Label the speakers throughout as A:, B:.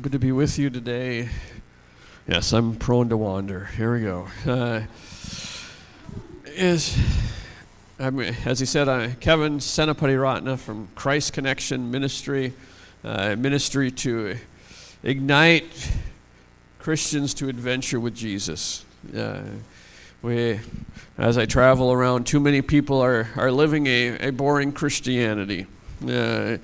A: Good to be with you today. Yes, I'm prone to wander. Here we go. Uh, is I'm, as he said, uh, Kevin Senapatiratne from Christ Connection Ministry, uh, ministry to ignite Christians to adventure with Jesus. Uh, we, as I travel around, too many people are, are living a, a boring Christianity. Uh,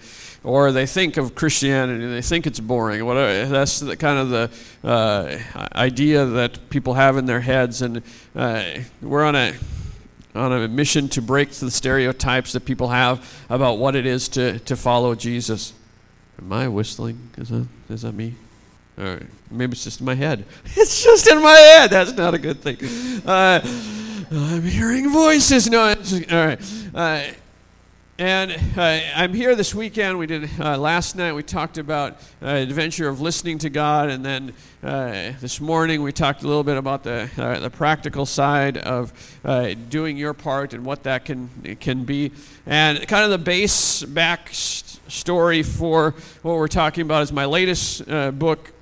A: or they think of Christianity, they think it's boring. Whatever. That's the, kind of the uh, idea that people have in their heads, and uh, we're on a on a mission to break the stereotypes that people have about what it is to, to follow Jesus. Am I whistling? Is that, is that me? All right. Maybe it's just in my head. It's just in my head. That's not a good thing. Uh, I'm hearing voices. No, all right. And uh, I'm here this weekend. We did uh, last night. We talked about uh, adventure of listening to God, and then uh, this morning we talked a little bit about the uh, the practical side of uh, doing your part and what that can can be, and kind of the base back story for what we're talking about is my latest book,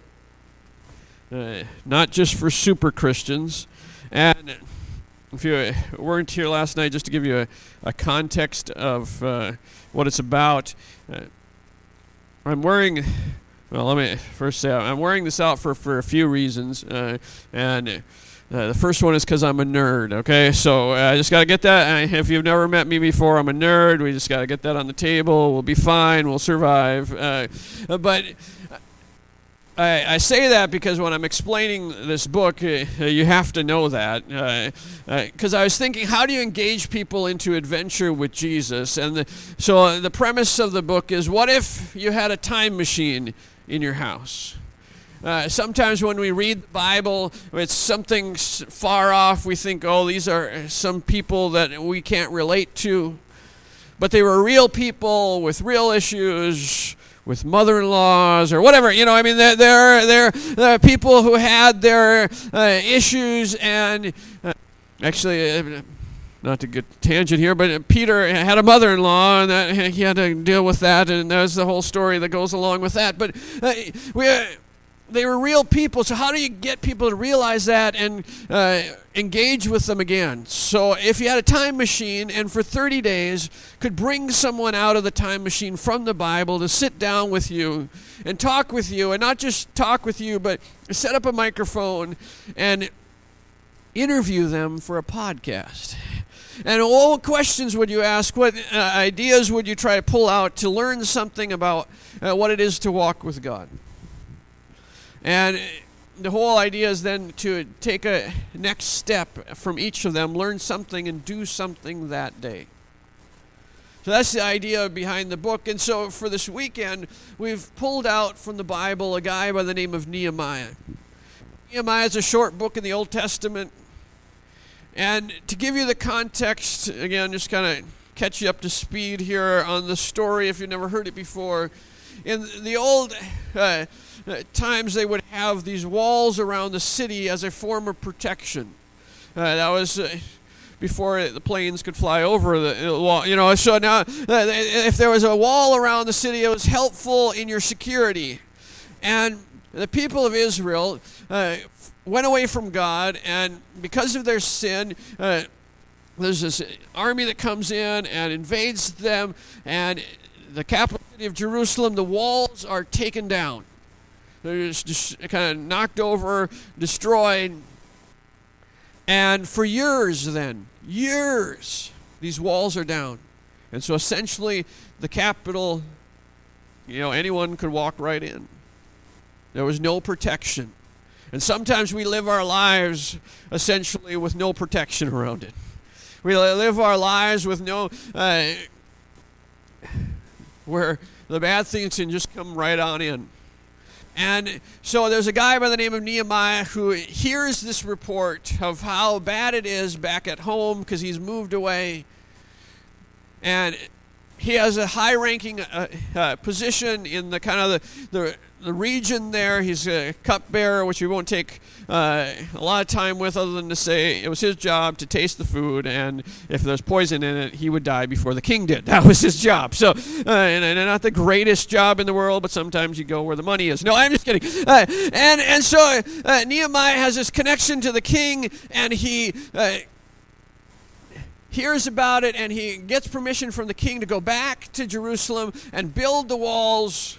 A: not just for super Christians, and if you weren't here last night, just to give you a, a context of uh, what it's about, uh, I'm wearing. Well, let me first say I'm wearing this out for, for a few reasons, uh, and uh, the first one is because I'm a nerd. Okay, so uh, I just got to get that. If you've never met me before, I'm a nerd. We just got to get that on the table. We'll be fine. We'll survive. Uh, but I, I, say that because when I'm explaining this book, uh, you have to know that. Because uh, uh, I was thinking, how do you engage people into adventure with Jesus? And the, so the premise of the book is what if you had a time machine in your house? Uh, sometimes when we read the Bible, it's something far off. We think, oh, these are some people that we can't relate to. But they were real people with real issues with mother-in-laws or whatever. You know, I mean, there there there are people who had their uh, issues, and uh, actually. Uh, not to get tangent here, but Peter had a mother-in-law, and that, he had to deal with that, and there's the whole story that goes along with that. But uh, we, they were real people. So how do you get people to realize that and uh, engage with them again? So if you had a time machine and for 30 days could bring someone out of the time machine from the Bible to sit down with you and talk with you, and not just talk with you, but set up a microphone and interview them for a podcast. And what questions would you ask? What uh, ideas would you try to pull out to learn something about uh, what it is to walk with God? And the whole idea is then to take a next step from each of them, learn something, and do something that day. So that's the idea behind the book. And so for this weekend, we've pulled out from the Bible a guy by the name of Nehemiah. Nehemiah is a short book in the Old Testament. And to give you the context, again, just kind of catch you up to speed here on the story if you've never heard it before. In the old uh, times they would have these walls around the city as a form of protection. Uh, that was uh, before the planes could fly over the wall. You know, so now uh, if there was a wall around the city, it was helpful in your security. And the people of Israel uh, went away from God, and because of their sin, uh, there's this army that comes in and invades them, and the capital city of Jerusalem, the walls are taken down. They're just, just kind of knocked over, destroyed. And for years, then, years, these walls are down. And so essentially, the capital, you know, anyone could walk right in. There was no protection. And sometimes we live our lives essentially with no protection around it. We live our lives with no, uh, where the bad things can just come right on in. And so there's a guy by the name of Nehemiah who hears this report of how bad it is back at home because he's moved away. And he has a high-ranking uh, uh, position in the kind of the, the, the region there. He's a cupbearer, which we won't take uh, a lot of time with, other than to say it was his job to taste the food, and if there's poison in it, he would die before the king did. That was his job. So, uh, and, and, not the greatest job in the world, but sometimes you go where the money is. No, I'm just kidding. Uh, and and so uh, Nehemiah has this connection to the king, and he hears about it and he gets permission from the king to go back to Jerusalem and build the walls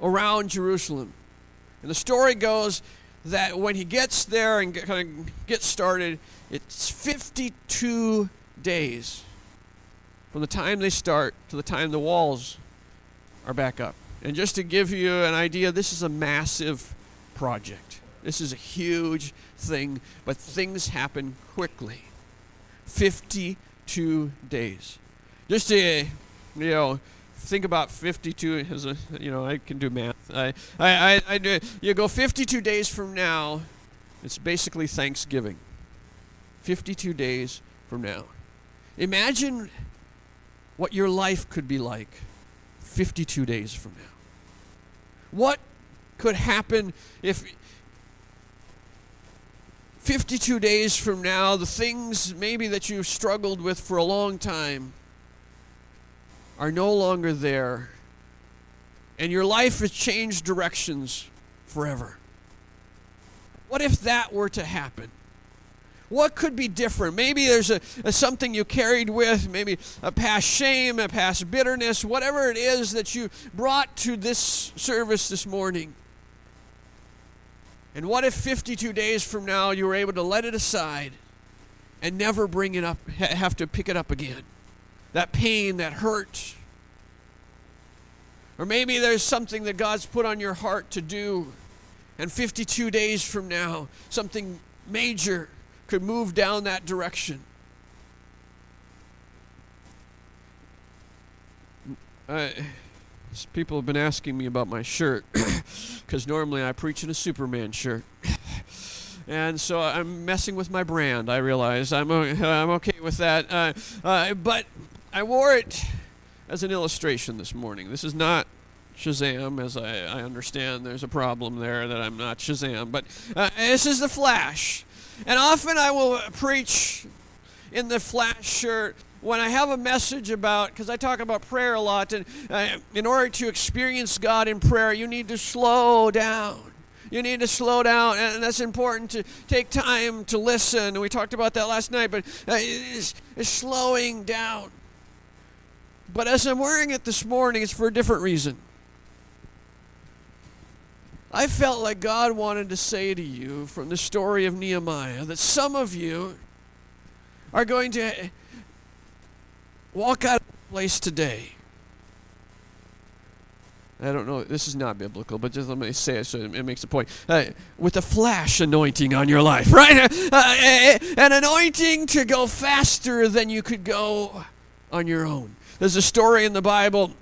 A: around Jerusalem. And the story goes that when he gets there and kind of gets started, it's 52 days from the time they start to the time the walls are back up. And just to give you an idea, this is a massive project. This is a huge thing, but things happen quickly. 52 days. Just to, you know, think about 52 as a, you know, I can do math. I, I, I, I do, you go 52 days from now, it's basically Thanksgiving. 52 days from now. Imagine what your life could be like 52 days from now. What could happen if 52 days from now, the things maybe that you've struggled with for a long time are no longer there. And your life has changed directions forever. What if that were to happen? What could be different? Maybe there's a, a, something you carried with, maybe a past shame, a past bitterness, whatever it is that you brought to this service this morning. And what if 52 days from now you were able to let it aside and never bring it up, have to pick it up again? That pain, that hurt. Or maybe there's something that God's put on your heart to do, and 52 days from now, something major could move down that direction. Uh, people have been asking me about my shirt because normally I preach in a Superman shirt. and so I'm messing with my brand. I realize I'm I'm okay with that. Uh, uh, but I wore it as an illustration this morning. This is not Shazam, as I, I understand. There's a problem there that I'm not Shazam, but uh, this is the Flash. And often I will preach in the Flash shirt when I have a message about, because I talk about prayer a lot, and uh, in order to experience God in prayer, you need to slow down. You need to slow down, and that's important to take time to listen. We talked about that last night, but uh, it's, it's slowing down. But as I'm wearing it this morning, it's for a different reason. I felt like God wanted to say to you from the story of Nehemiah that some of you are going to walk out of the place today. I don't know, this is not biblical, but just let me say it so it makes a point. Uh, with a flash anointing on your life, right? Uh, an anointing to go faster than you could go on your own. There's a story in the Bible.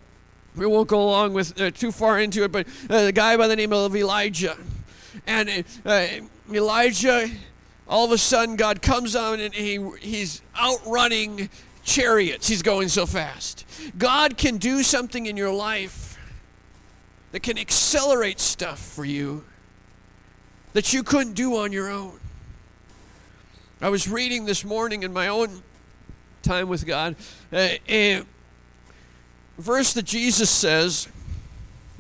A: We won't go along with uh, too far into it, but uh, a guy by the name of Elijah. And uh, Elijah, all of a sudden, God comes on and he, he's outrunning chariots. He's going so fast. God can do something in your life that can accelerate stuff for you that you couldn't do on your own. I was reading this morning in my own time with God uh, a verse that Jesus says.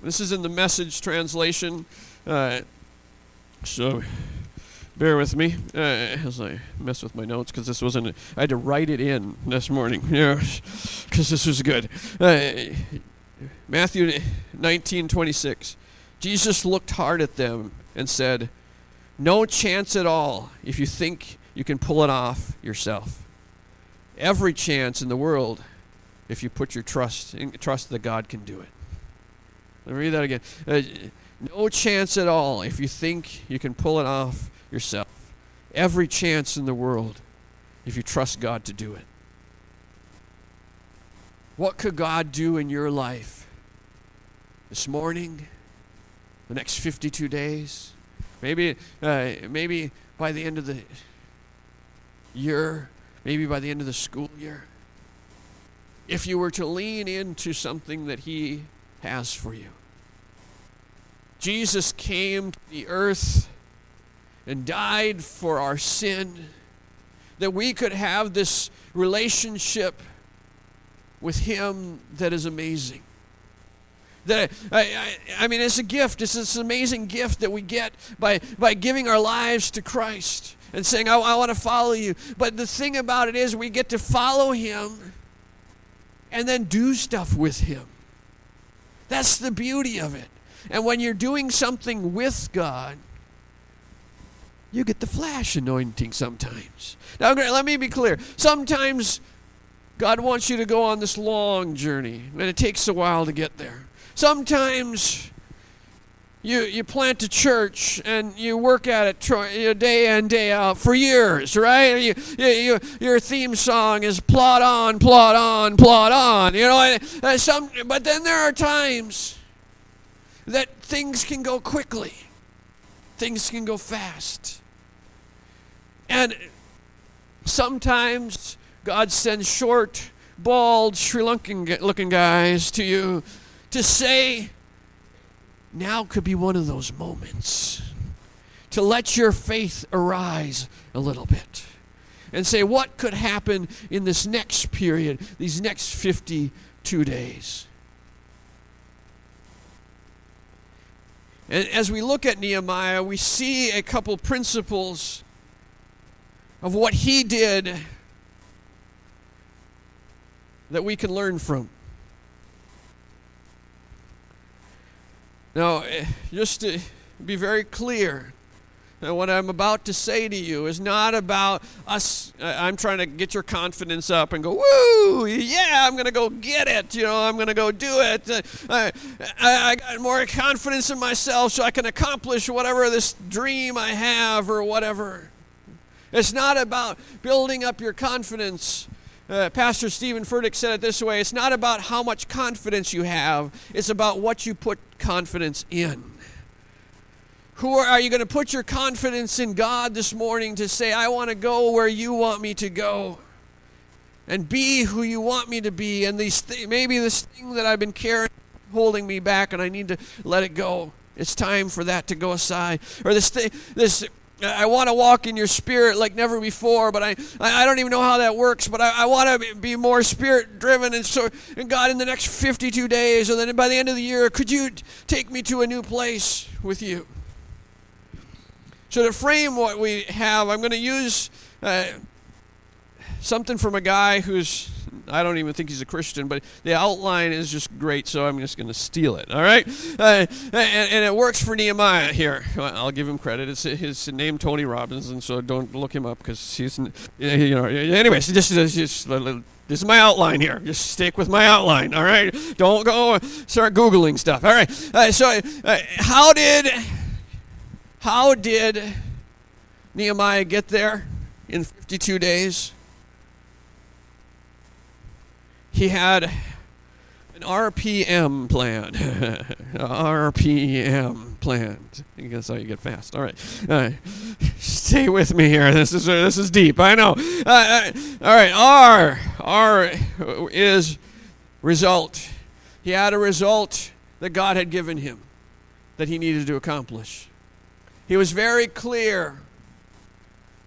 A: This is in the message translation. Uh, so bear with me uh, as I mess with my notes because this wasn't. I had to write it in this morning, yeah, because this was good. Uh, Matthew nineteen twenty six. Jesus looked hard at them and said, "No chance at all if you think you can pull it off yourself. Every chance in the world if you put your trust in, trust that God can do it." Let me read that again. Uh, no chance at all if you think you can pull it off yourself. Every chance in the world if you trust God to do it. What could God do in your life this morning, the next 52 days? Maybe, uh, maybe by the end of the year, maybe by the end of the school year. if you were to lean into something that He has for you. Jesus came to the earth and died for our sin, that we could have this relationship with Him that is amazing. That I, I, I, mean, it's a gift. It's this amazing gift that we get by, by giving our lives to Christ and saying, I, I want to follow you. But the thing about it is, we get to follow Him and then do stuff with Him. That's the beauty of it. And when you're doing something with God, you get the flash anointing sometimes. Now, let me be clear. Sometimes God wants you to go on this long journey, and it takes a while to get there. Sometimes you, you plant a church and you work at it day in, day out for years, right? You, you, your theme song is plot on, plot on, plot on. You know, and some, but then there are times that things can go quickly, things can go fast. And sometimes God sends short, bald, Sri Lankan looking guys to you to say, now could be one of those moments to let your faith arise a little bit and say, what could happen in this next period, these next 52 days? And as we look at Nehemiah, we see a couple principles of what he did that we can learn from. Now, eh, just to be very clear, eh, what I'm about to say to you is not about us. Eh, I'm trying to get your confidence up and go, woo, yeah, I'm going to go get it. You know, I'm going to go do it. Eh, I, I got more confidence in myself so I can accomplish whatever this dream I have or whatever. It's not about building up your confidence. Uh, Pastor Steven Furtick said it this way it's not about how much confidence you have, it's about what you put confidence in. Who are, are you going to put your confidence in God this morning to say, I want to go where you want me to go? And be who you want me to be. And these th- maybe this thing that I've been carrying, holding me back, and I need to let it go. It's time for that to go aside. Or this thing, this I want to walk in your spirit like never before, but I, I don't even know how that works. But I, I want to be more spirit driven. And so, and God, in the next 52 days, and then by the end of the year, could you take me to a new place with you? So, to frame what we have, I'm going to use uh, something from a guy who's I don't even think he's a Christian, but the outline is just great, so I'm just going to steal it. All right, uh, and, and, it works for Nehemiah here. I'll give him credit. It's his name Tony Robbins, and so don't look him up because he's you know. Anyways, just, just, just this is my outline here. Just stick with my outline. All right, don't go start googling stuff. All right. Uh, so, uh, how did how did Nehemiah get there in 52 days? He had an RPM plan. RPM plan. I guess how you get fast. All right. Uh, stay with me here. This is uh, this is deep. I know. Uh, uh all right. R R is result. He had a result that God had given him that he needed to accomplish. He was very clear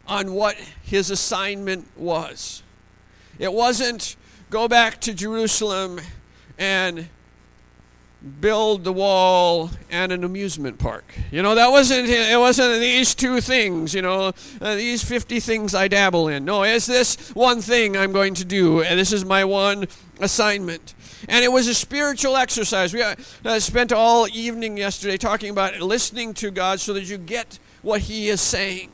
A: on what his assignment was. It wasn't go back to Jerusalem and build the wall and an amusement park. You know, that wasn't it wasn't these two things, you know, uh, these 50 things I dabble in. No, it's this one thing I'm going to do and this is my one assignment. And it was a spiritual exercise. We uh, spent all evening yesterday talking about listening to God so that you get what he is saying.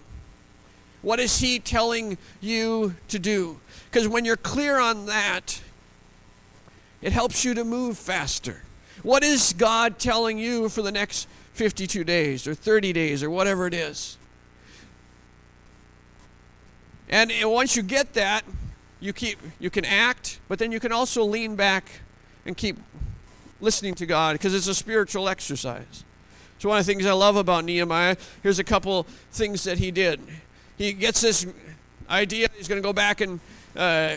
A: What is he telling you to do? Because when you're clear on that, it helps you to move faster. What is God telling you for the next 52 days or 30 days or whatever it is? And once you get that, you keep you can act, but then you can also lean back and keep listening to God because it's a spiritual exercise. So one of the things I love about Nehemiah, here's a couple things that he did. He gets this idea he's going to go back and uh,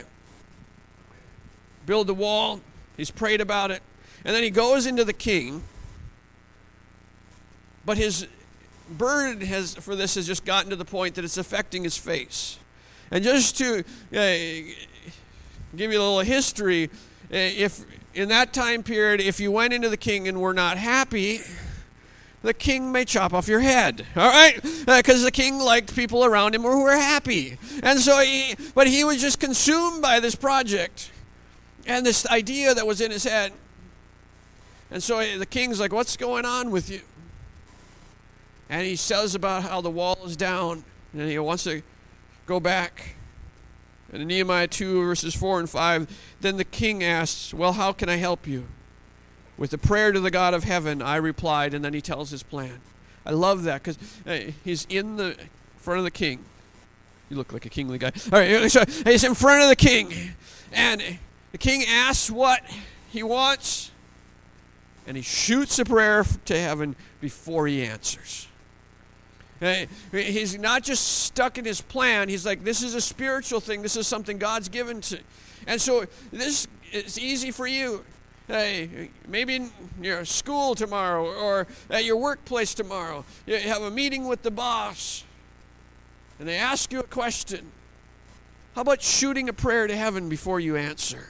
A: build the wall. He's prayed about it. And then he goes into the king. But his burden has for this has just gotten to the point that it's affecting his face. And just to uh, give you a little history, uh, if in that time period, if you went into the king and were not happy, the king may chop off your head. All right, because uh, the king liked people around him who were happy, and so he, but he was just consumed by this project and this idea that was in his head. And so the king's like, "What's going on with you?" And he says about how the wall is down, and he wants to go back. And in Nehemiah 2, verses 4 and 5, then the king asks, Well, how can I help you? With a prayer to the God of heaven, I replied, and then he tells his plan. I love that because he's in the front of the king. You look like a kingly guy. All right, so he's in front of the king, and the king asks what he wants, and he shoots a prayer to heaven before he answers. He's not just stuck in his plan. He's like, this is a spiritual thing. This is something God's given to. And so this is easy for you. Hey, maybe in your school tomorrow or at your workplace tomorrow. You have a meeting with the boss and they ask you a question. How about shooting a prayer to heaven before you answer?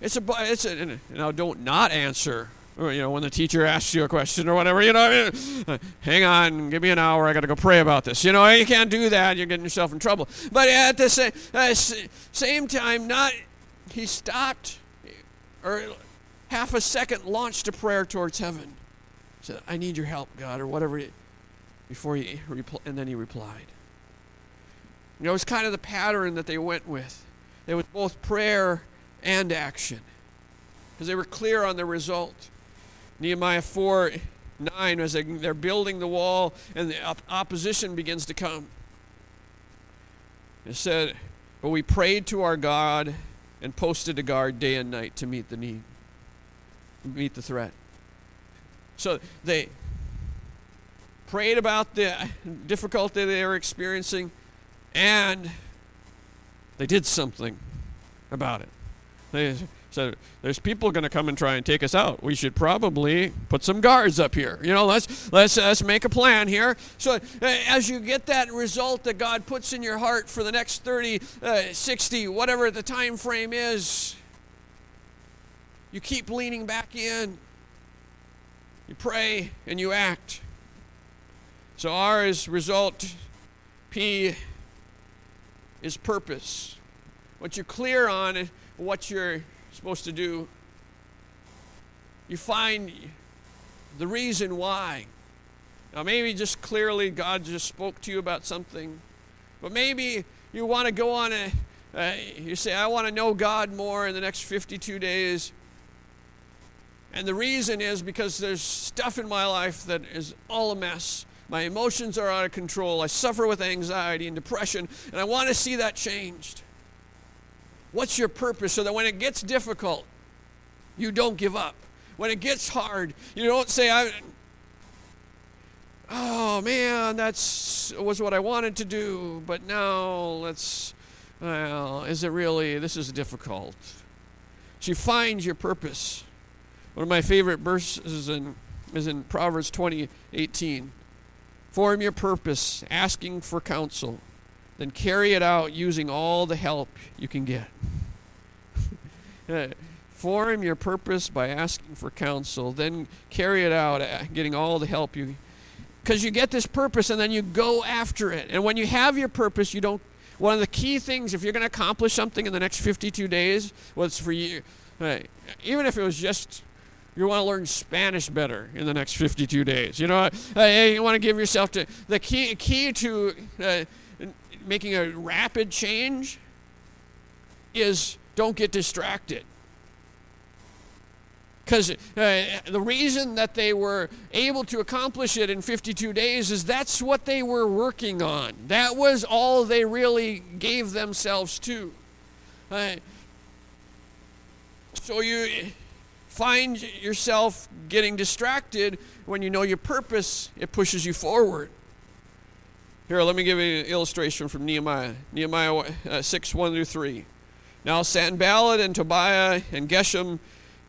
A: It's a, it's a, now don't not answer you know, when the teacher asks you a question or whatever, you know, hang on, give me an hour, I got to go pray about this. You know, you can't do that, you're getting yourself in trouble. But at the same, uh, same time, not, he stopped, or half a second launched a prayer towards heaven. Said, I need your help, God, or whatever, before he, and then he replied. You know, it was kind of the pattern that they went with. It was both prayer and action because they were clear on the result. Nehemiah 4 9, as they're building the wall and the opposition begins to come. It said, But we prayed to our God and posted a guard day and night to meet the need, meet the threat. So they prayed about the difficulty they were experiencing and they did something about it. They so there's people going to come and try and take us out. We should probably put some guards up here. You know, let's let's let's make a plan here. So uh, as you get that result that God puts in your heart for the next 30, uh, 60, whatever the time frame is, you keep leaning back in. You pray and you act. So R is result, P is purpose. What you're clear on, what you're supposed to do, you find the reason why. Now, maybe just clearly God just spoke to you about something, but maybe you want to go on a, you say, I want to know God more in the next 52 days. And the reason is because there's stuff in my life that is all a mess. My emotions are out of control. I suffer with anxiety and depression, and I want to see that changed. What's your purpose so that when it gets difficult, you don't give up? When it gets hard, you don't say, I, oh man, that's was what I wanted to do, but now let's, well, is it really, this is difficult. So you find your purpose. One of my favorite verses in, is in Proverbs 20, 18. Form your purpose, asking for counsel then carry it out using all the help you can get. Form your purpose by asking for counsel, then carry it out, uh, getting all the help you. Because you get this purpose and then you go after it. And when you have your purpose, you don't. One of the key things, if you're going to accomplish something in the next 52 days, was for you. Uh, even if it was just you want to learn Spanish better in the next 52 days. You know, uh, you want to give yourself to the key key to uh, making a rapid change is don't get distracted. Because uh, the reason that they were able to accomplish it in 52 days is that's what they were working on. That was all they really gave themselves to. Uh, so you find yourself getting distracted when you know your purpose, it pushes you forward. Here, let me give you an illustration from Nehemiah. Nehemiah uh, 6 1 through 3. Now Sanballat and Tobiah and Geshem,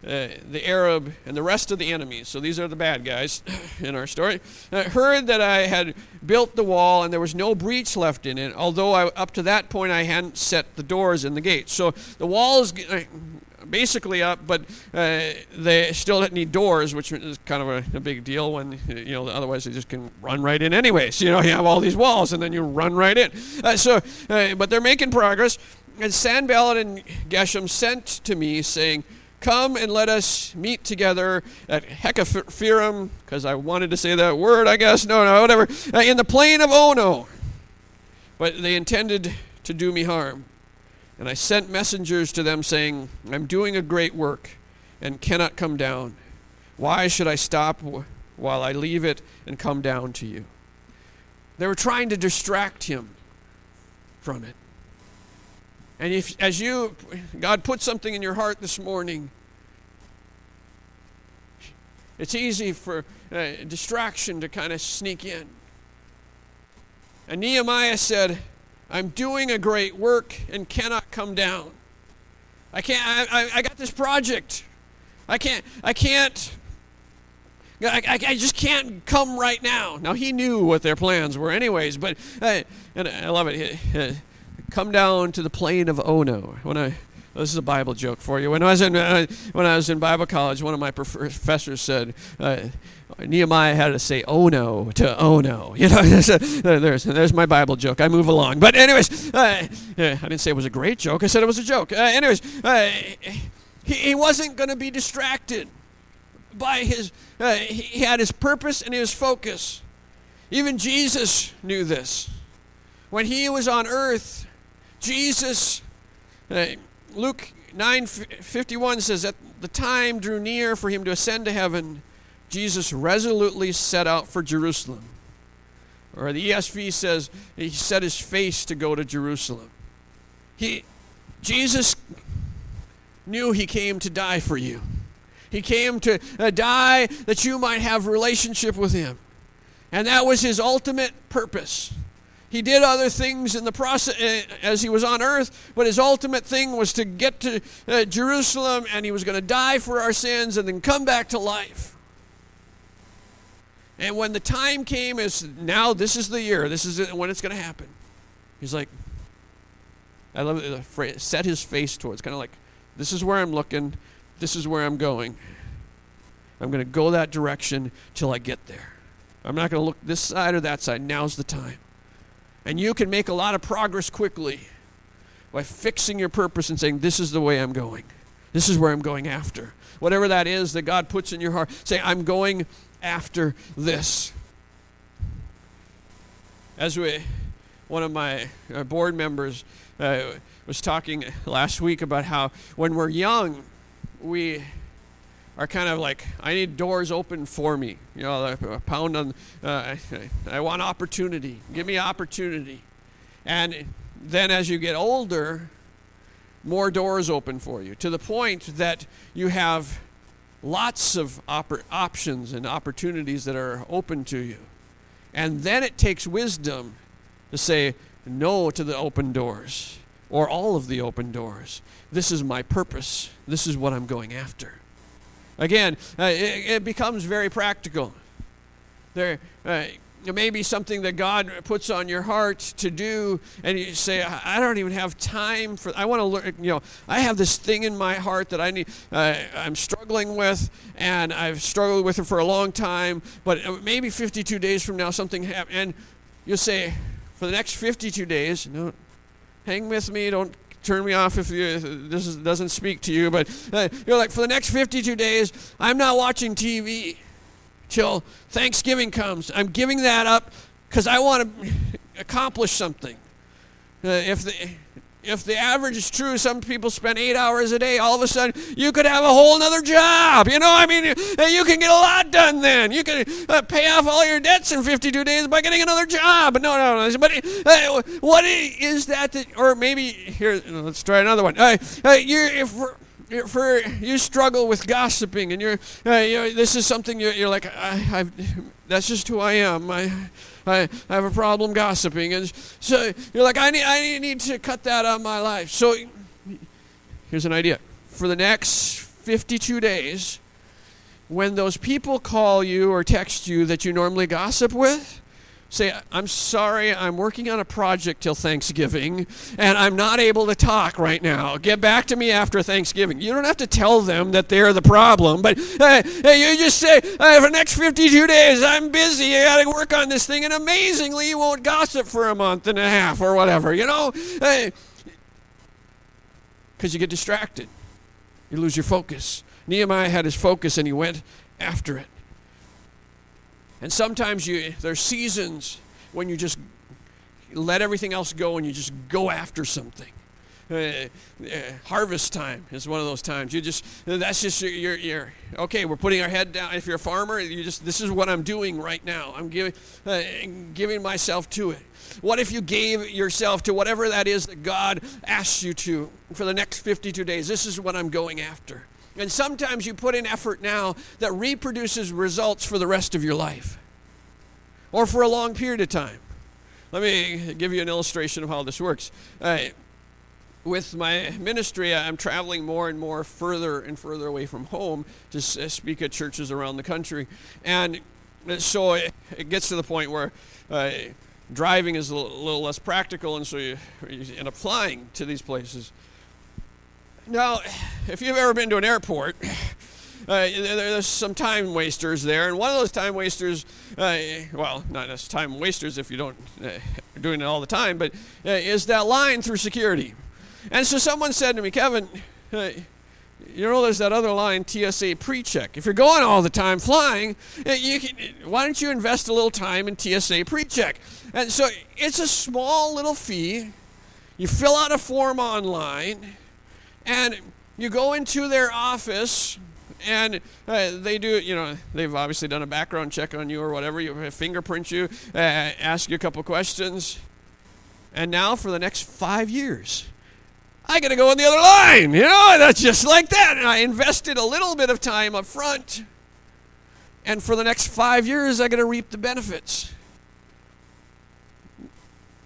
A: uh, the Arab, and the rest of the enemies, so these are the bad guys in our story, uh, heard that I had built the wall and there was no breach left in it, although I, up to that point I hadn't set the doors and the gates. So the wall is basically up, but uh, they still didn't need doors, which is kind of a, a, big deal when, you know, otherwise they just can run right in anyways. You know, you have all these walls and then you run right in. Uh, so, uh, but they're making progress. And Sanballat and Geshem sent to me saying, Come and let us meet together at Hakkephirim, because I wanted to say that word, I guess. No, no, whatever. Uh, in the plain of Ono. But they intended to do me harm. And I sent messengers to them saying, I'm doing a great work and cannot come down. Why should I stop while I leave it and come down to you? They were trying to distract him from it. And if, as you, God put something in your heart this morning, it's easy for uh, distraction to kind of sneak in. And Nehemiah said, I'm doing a great work and cannot come down. I can't, I, I, I got this project. I can't, I can't, I, I, I, just can't come right now. Now, he knew what their plans were, anyways, but, uh, and I love it. Come down to the plain of Ono. When I this is a Bible joke for you. When I was in uh, when I was in Bible college, one of my professors said uh, Nehemiah had to say "Oh no" to "Oh no." You know, there's there's my Bible joke. I move along, but anyways, uh, I didn't say it was a great joke. I said it was a joke. Uh, anyways, uh, he, he wasn't going to be distracted by his. Uh, he had his purpose and his focus. Even Jesus knew this. When he was on earth, Jesus, uh, Luke 9:51 says that the time drew near for him to ascend to heaven. Jesus resolutely set out for Jerusalem. Or the ESV says he set his face to go to Jerusalem. He Jesus knew he came to die for you. He came to uh, die that you might have relationship with him. And that was his ultimate purpose. He did other things in the process uh, as he was on earth, but his ultimate thing was to get to uh, Jerusalem and he was going to die for our sins and then come back to life. And when the time came, is now this is the year, this is when it's going to happen. He's like, I love the phrase, set his face towards, kind of like, this is where I'm looking, this is where I'm going. I'm going to go that direction till I get there. I'm not going to look this side or that side. Now's the time. And you can make a lot of progress quickly by fixing your purpose and saying, This is the way I'm going. This is where I'm going after. Whatever that is that God puts in your heart, say, I'm going after this. As we, one of my uh, board members uh, was talking last week about how when we're young, we are kind of like, I need doors open for me. You know, a pound on, uh, I want opportunity. Give me opportunity. And then as you get older, more doors open for you to the point that you have lots of op- options and opportunities that are open to you. And then it takes wisdom to say no to the open doors or all of the open doors. This is my purpose. This is what I'm going after. Again, uh, it, it, becomes very practical. There, uh, it may be something that God puts on your heart to do, and you say, "I don't even have time for. I want to learn. You know, I have this thing in my heart that I need. Uh, I'm struggling with, and I've struggled with it for a long time. But uh, maybe 52 days from now, something happens, and you'll say, for the next 52 days, no, hang with me. Don't turn me off if you, this is, doesn't speak to you. But uh, you're like, for the next 52 days, I'm not watching TV till Thanksgiving comes. I'm giving that up because I want to accomplish something. Uh, if the if the average is true, some people spend eight hours a day. All of a sudden, you could have a whole other job. You know, I mean, you can get a lot done then. You can uh, pay off all your debts in 52 days by getting another job. No, no, no. But uh, what is that, that? Or maybe here, let's try another one. Uh, uh you're if for you struggle with gossiping and you're, uh, you know, this is something you're, you're like I, I've, that's just who I am. I, I, I have a problem gossiping, and so you're like I need I need to cut that out of my life. So here's an idea. For the next 52 days, when those people call you or text you that you normally gossip with, say, I'm sorry, I'm working on a project till Thanksgiving, and I'm not able to talk right now. Get back to me after Thanksgiving. You don't have to tell them that they're the problem, but uh, you just say, uh, for the next 52 days, I'm busy, I gotta work on this thing, and amazingly, you won't gossip for a month and a half or whatever, you know? Because you get distracted, you lose your focus. Nehemiah had his focus and he went after it. And sometimes you there's seasons when you just let everything else go and you just go after something. Uh, uh, harvest time is one of those times. You just that's just your, your, your, okay. We're putting our head down. If you're a farmer, you just this is what I'm doing right now. I'm giving uh, giving myself to it. What if you gave yourself to whatever that is that God asks you to for the next 52 days? This is what I'm going after. And sometimes you put in effort now that reproduces results for the rest of your life or for a long period of time. Let me give you an illustration of how this works. With my ministry, I'm traveling more and more further and further away from home to uh, speak at churches around the country. And so it, gets to the point where uh, driving is a little less practical, and so you, you end up flying to these places. Now, if you've ever been to an airport, uh, there's some time wasters there, and one of those time wasters, uh, well, not as time wasters if you don't uh, doing it all the time, but uh, is that line through security. And so someone said to me, Kevin, uh, you know, there's that other line, TSA pre-check. If you're going all the time flying, uh, can, why don't you invest a little time in TSA pre-check? And so it's a small little fee. You fill out a form online and you go into their office and uh, they do you know they've obviously done a background check on you or whatever you fingerprint you uh, ask you a couple questions. And now for the next five years i got to go on the other line you know that's just like that. And i invested a little bit of time up front and for the next five years i got to reap the benefits.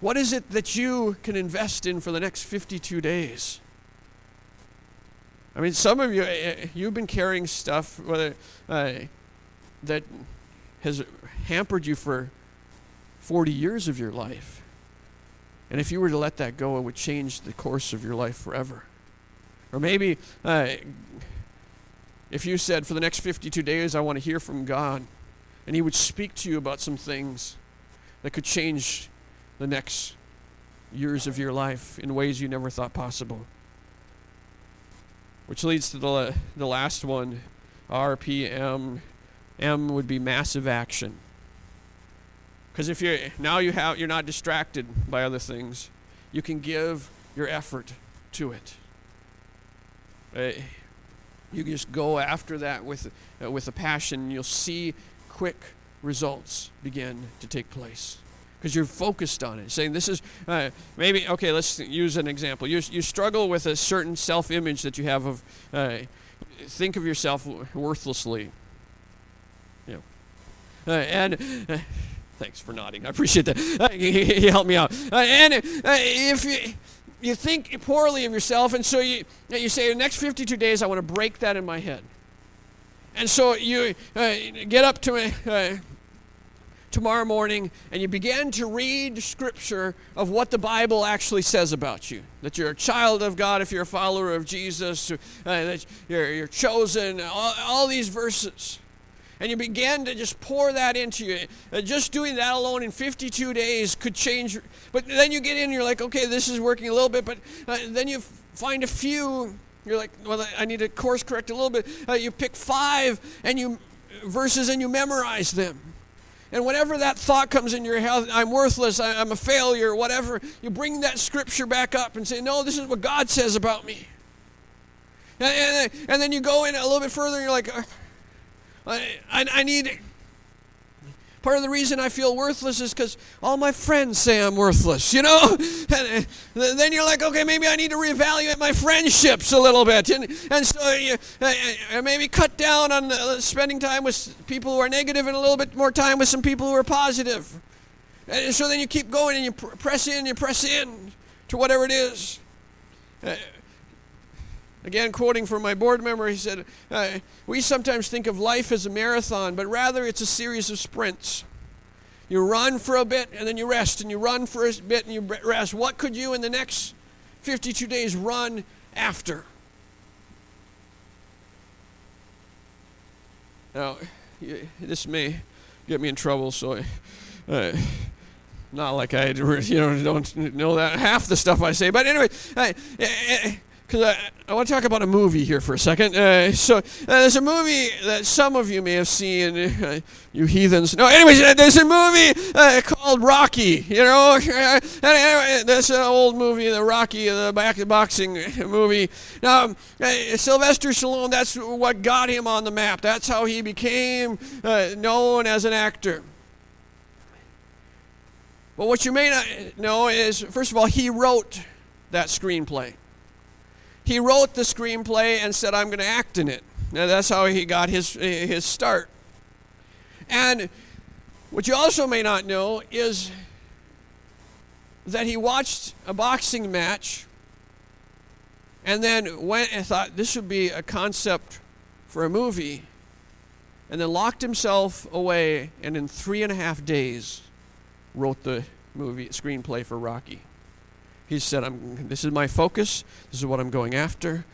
A: What is it that you can invest in for the next 52 days I mean, some of you, eh, eh, you've been carrying stuff whether, uh, that has hampered you for 40 years of your life. And if you were to let that go, it would change the course of your life forever. Or maybe uh, if you said, for the next 52 days, I want to hear from God, and He would speak to you about some things that could change the next years of your life in ways you never thought possible. Which leads to the, the last one RPM. M would be massive action. Because if you're now you have you're not distracted by other things, you can give your effort to it. Uh, you just go after that with uh, with a passion. You'll see quick results begin to take place because you're focused on it. Saying this is uh, maybe okay. Let's use an example. You you struggle with a certain self-image that you have of. Uh, think of yourself worthlessly. Yeah. Uh, and uh, thanks for nodding. I appreciate that. Uh, he, he, helped me out. Uh, and if you you think poorly of yourself, and so you you say the next 52 days I want to break that in my head. And so you get up to tomorrow morning and you begin to read scripture of what the Bible actually says about you. That you're a child of God if you're a follower of Jesus, uh, that you're, you're chosen, all, all, these verses. And you begin to just pour that into you. Uh, just doing that alone in 52 days could change. But then you get in, you're like, okay, this is working a little bit. But uh, then you find a few you're like, well, I need to course correct a little bit. Uh, you pick five and you verses and you memorize them. And whenever that thought comes in your head, I'm worthless, I'm a failure, whatever, you bring that scripture back up and say, No, this is what God says about me. And, and, and then you go in a little bit further and you're like, uh, I, I, I need Part of the reason I feel worthless is because all my friends say I'm worthless, you know? And then you're like, okay, maybe I need to reevaluate my friendships a little bit. And, and so you uh, uh, maybe cut down on uh, spending time with people who are negative and a little bit more time with some people who are positive. And so then you keep going and you press in, you press in to whatever it is. Again, quoting from my board member, he said, uh, We sometimes think of life as a marathon, but rather it's a series of sprints. You run for a bit and then you rest, and you run for a bit and you rest. What could you in the next 52 days run after? Now, this may get me in trouble, so uh, not like I you know don't know that half the stuff I say, but anyway, I, because I, I want to talk about a movie here for a second. Uh, so uh, there's a movie that some of you may have seen, uh, you heathens. No, anyways, uh, there's a movie uh, called Rocky. You know, anyway, that's an old movie, the Rocky, the back boxing movie. Now, uh, Sylvester Stallone, that's what got him on the map. That's how he became known as an actor. But what you may not know is, first of all, he wrote that screenplay he wrote the screenplay and said, I'm going to act in it. Now, that's how he got his, his start. And what you also may not know is that he watched a boxing match and then went and thought this would be a concept for a movie and then locked himself away and in three and a half days wrote the movie screenplay for Rocky. He said, I'm, This is my focus. This is what I'm going after.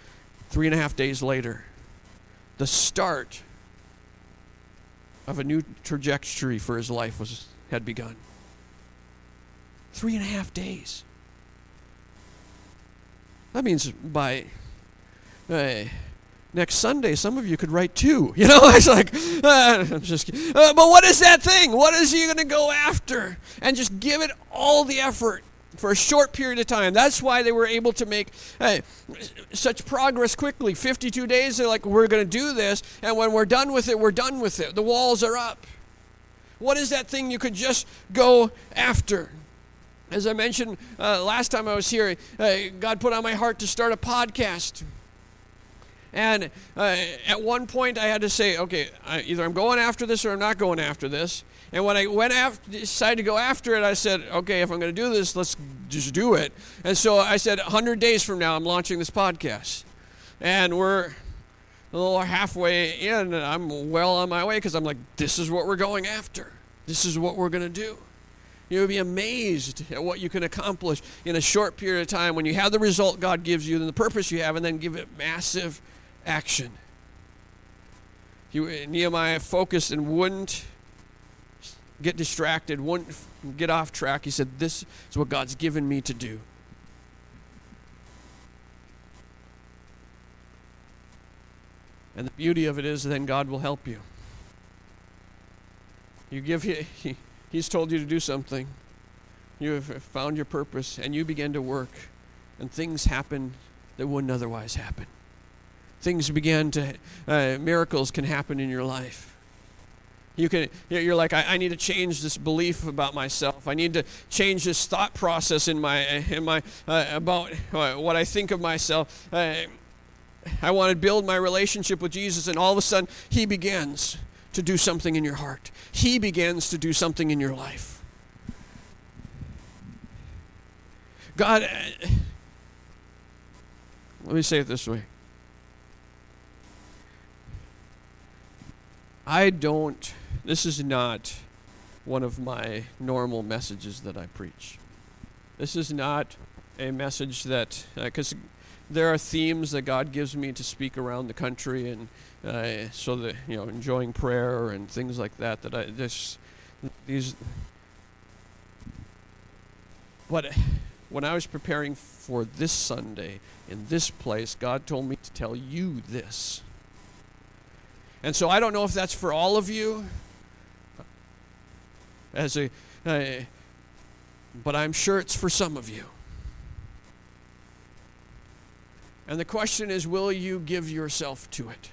A: Three and a half days later, the start of a new trajectory for his life was, had begun. Three and a half days. That means by uh, next Sunday, some of you could write two. You know, it's like, uh, I'm just uh, but what is that thing? What is he going to go after? And just give it all the effort for a short period of time. That's why they were able to make hey, such progress quickly. 52 days, they're like, we're going to do this, and when we're done with it, we're done with it. The walls are up. What is that thing you could just go after? As I mentioned uh, last time I was here, uh, God put on my heart to start a podcast. And uh, at one point, I had to say, okay, either I'm going after this or I'm not going after this. And when I went after, decided to go after it, I said, okay, if I'm going to do this, let's just do it. And so I said, 100 days from now, I'm launching this podcast. And we're a little halfway in, and I'm well on my way because I'm like, this is what we're going after. This is what we're going to do. You'll be amazed at what you can accomplish in a short period of time when you have the result God gives you and the purpose you have, and then give it massive action. He, Nehemiah focused and wouldn't get distracted, wouldn't get off track. He said, This is what God's given me to do. And the beauty of it is, then God will help you. You give he, He's told you to do something. You have found your purpose, and you begin to work, and things happen that wouldn't otherwise happen. Things begin to, uh, miracles can happen in your life. You can, you're like, I, I, need to change this belief about myself. I need to change this thought process in my, in my uh, about uh, what I think of myself. Uh, I want to build my relationship with Jesus, and all of a sudden, He begins to do something in your heart. He begins to do something in your life. God, uh, let me say it this way I don't this is not one of my normal messages that I preach. This is not a message that, because uh, there are themes that God gives me to speak around the country, and uh, so that you know, enjoying prayer and things like that. That I this these. But when I was preparing for this Sunday in this place, God told me to tell you this. And so I don't know if that's for all of you as a, uh, but I'm sure it's for some of you. And the question is will you give yourself to it?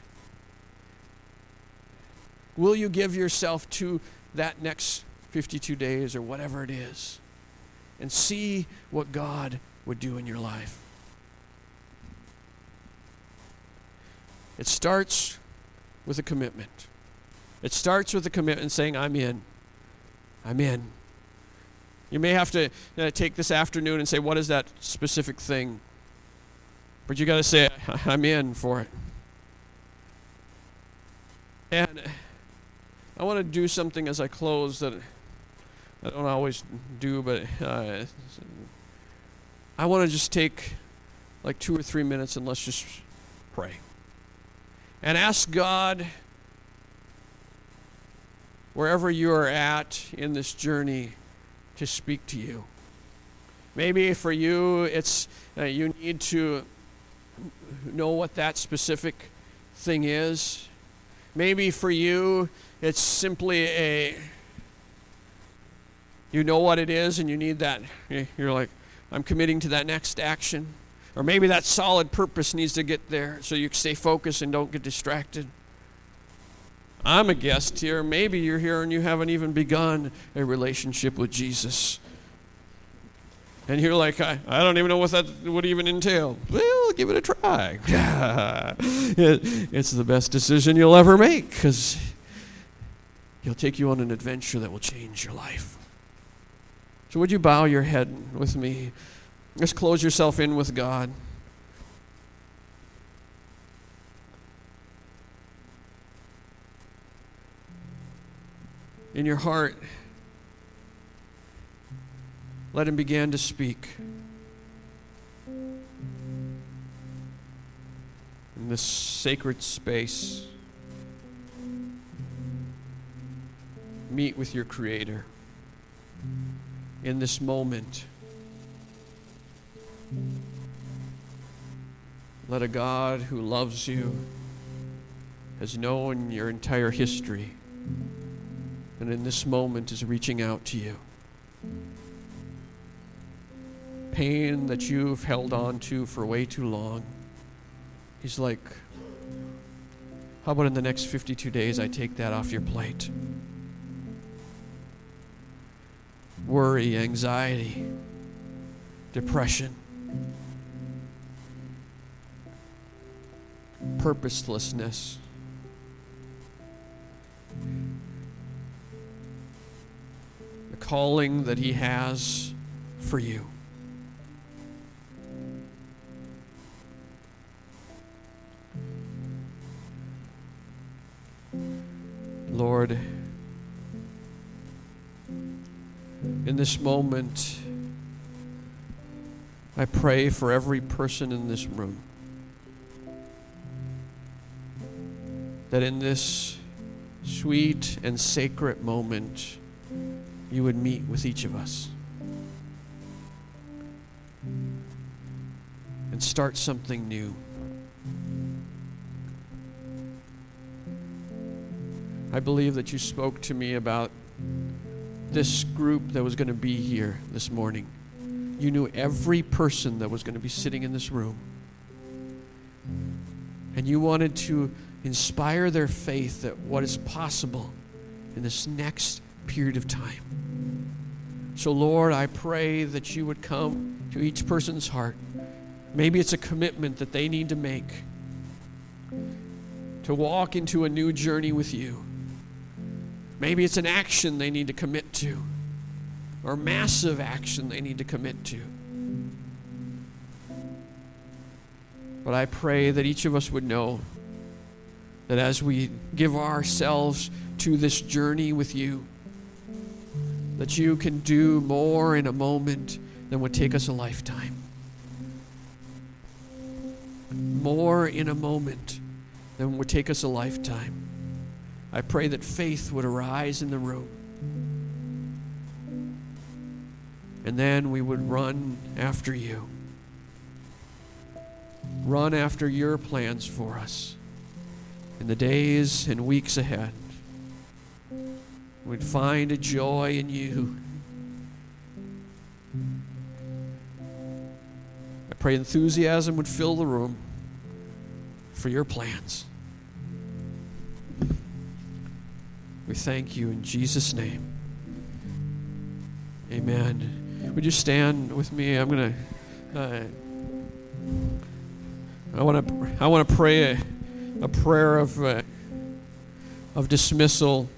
A: Will you give yourself to that next 52 days or whatever it is and see what God would do in your life? It starts with a commitment. It starts with a commitment saying, I'm in. I'm in. You may have to uh, take this afternoon and say, what is that specific thing? But you got to say, I'm in for it. And I want to do something as I close that I don't always do, but uh, I want to just take like two or three minutes and let's just pray. And ask God, wherever you are at in this journey, to speak to you. Maybe for you, it's uh, you need to know what that specific thing is. Maybe for you, it's simply a you know what it is and you need that. You're like, I'm committing to that next action. Or maybe that solid purpose needs to get there so you stay focused and don't get distracted. I'm a guest here. Maybe you're here and you haven't even begun a relationship with Jesus. And you're like, I, I don't even know what that would even entail. Well, give it a try. it's the best decision you'll ever make because he'll take you on an adventure that will change your life. So, would you bow your head with me? Just close yourself in with God. In your heart, let Him begin to speak. In this sacred space, meet with your Creator in this moment. Let a God who loves you, has known your entire history, and in this moment is reaching out to you. Pain that you've held on to for way too long. He's like, How about in the next 52 days I take that off your plate? worry, anxiety, depression, purposelessness. Calling that He has for you. Lord, in this moment, I pray for every person in this room that in this sweet and sacred moment, you would meet with each of us and start something new. I believe that you spoke to me about this group that was going to be here this morning. You knew every person that was going to be sitting in this room. And you wanted to inspire their faith that what is possible in this next period of time. So, Lord, I pray that you would come to each person's heart. Maybe it's a commitment that they need to make to walk into a new journey with you. Maybe it's an action they need to commit to, or massive action they need to commit to. But I pray that each of us would know that as we give ourselves to this journey with you, that you can do more in a moment than would take us a lifetime. More in a moment than would take us a lifetime. I pray that faith would arise in the room. And then we would run after you. Run after your plans for us in the days and weeks ahead. We'd find a joy in you. I pray enthusiasm would fill the room for your plans. We thank you in Jesus' name. Amen. Would you stand with me? I'm going to. Uh, I want to. I want to pray a, a prayer of uh, of dismissal.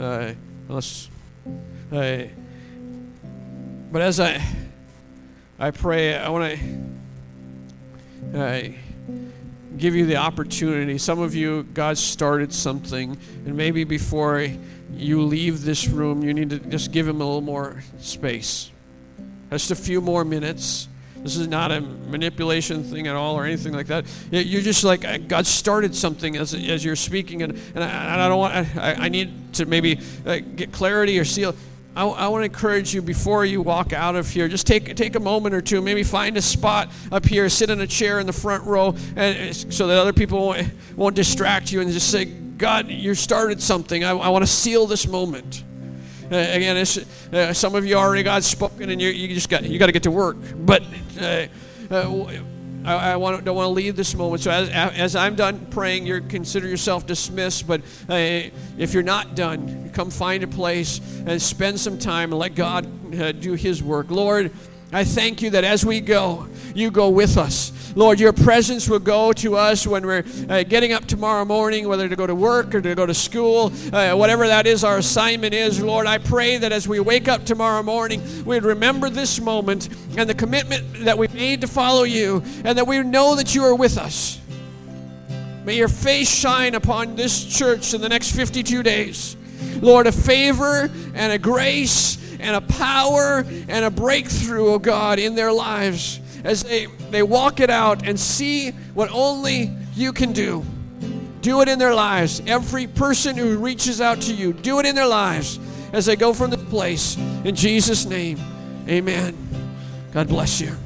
A: Uh, unless, I, but as I I pray, I want to I give you the opportunity. Some of you, God started something, and maybe before you leave this room, you need to just give Him a little more space. Just a few more minutes. This is not a manipulation thing at all or anything like that. You're just like God started something as, as you're speaking, and, and, I, and I don't want. I, I need to maybe uh, get clarity or seal. I, I want to encourage you before you walk out of here, just take take a moment or two, maybe find a spot up here, sit in a chair in the front row, and so that other people won't, won't distract you, and just say, God, you started something. I, I want to seal this moment. Uh, again, uh, some of you already got spoken, and you, you just got you got to get to work. But uh, uh I, I want, don't want to leave this moment. So as, as I'm done praying, you consider yourself dismissed. But uh, if you're not done, come find a place and spend some time and let God uh, do His work. Lord, I thank you that as we go, you go with us. Lord, your presence will go to us when we're uh, getting up tomorrow morning, whether to go to work or to go to school, uh, whatever that is, our assignment is. Lord, I pray that as we wake up tomorrow morning, we'd remember this moment and the commitment that we made to follow you, and that we know that you are with us. May your face shine upon this church in the next 52 days. Lord, a favor and a grace and a power and a breakthrough, oh God, in their lives as they, they walk it out and see what only you can do. Do it in their lives. Every person who reaches out to you, do it in their lives as they go from this place. In Jesus' name, amen. God bless you.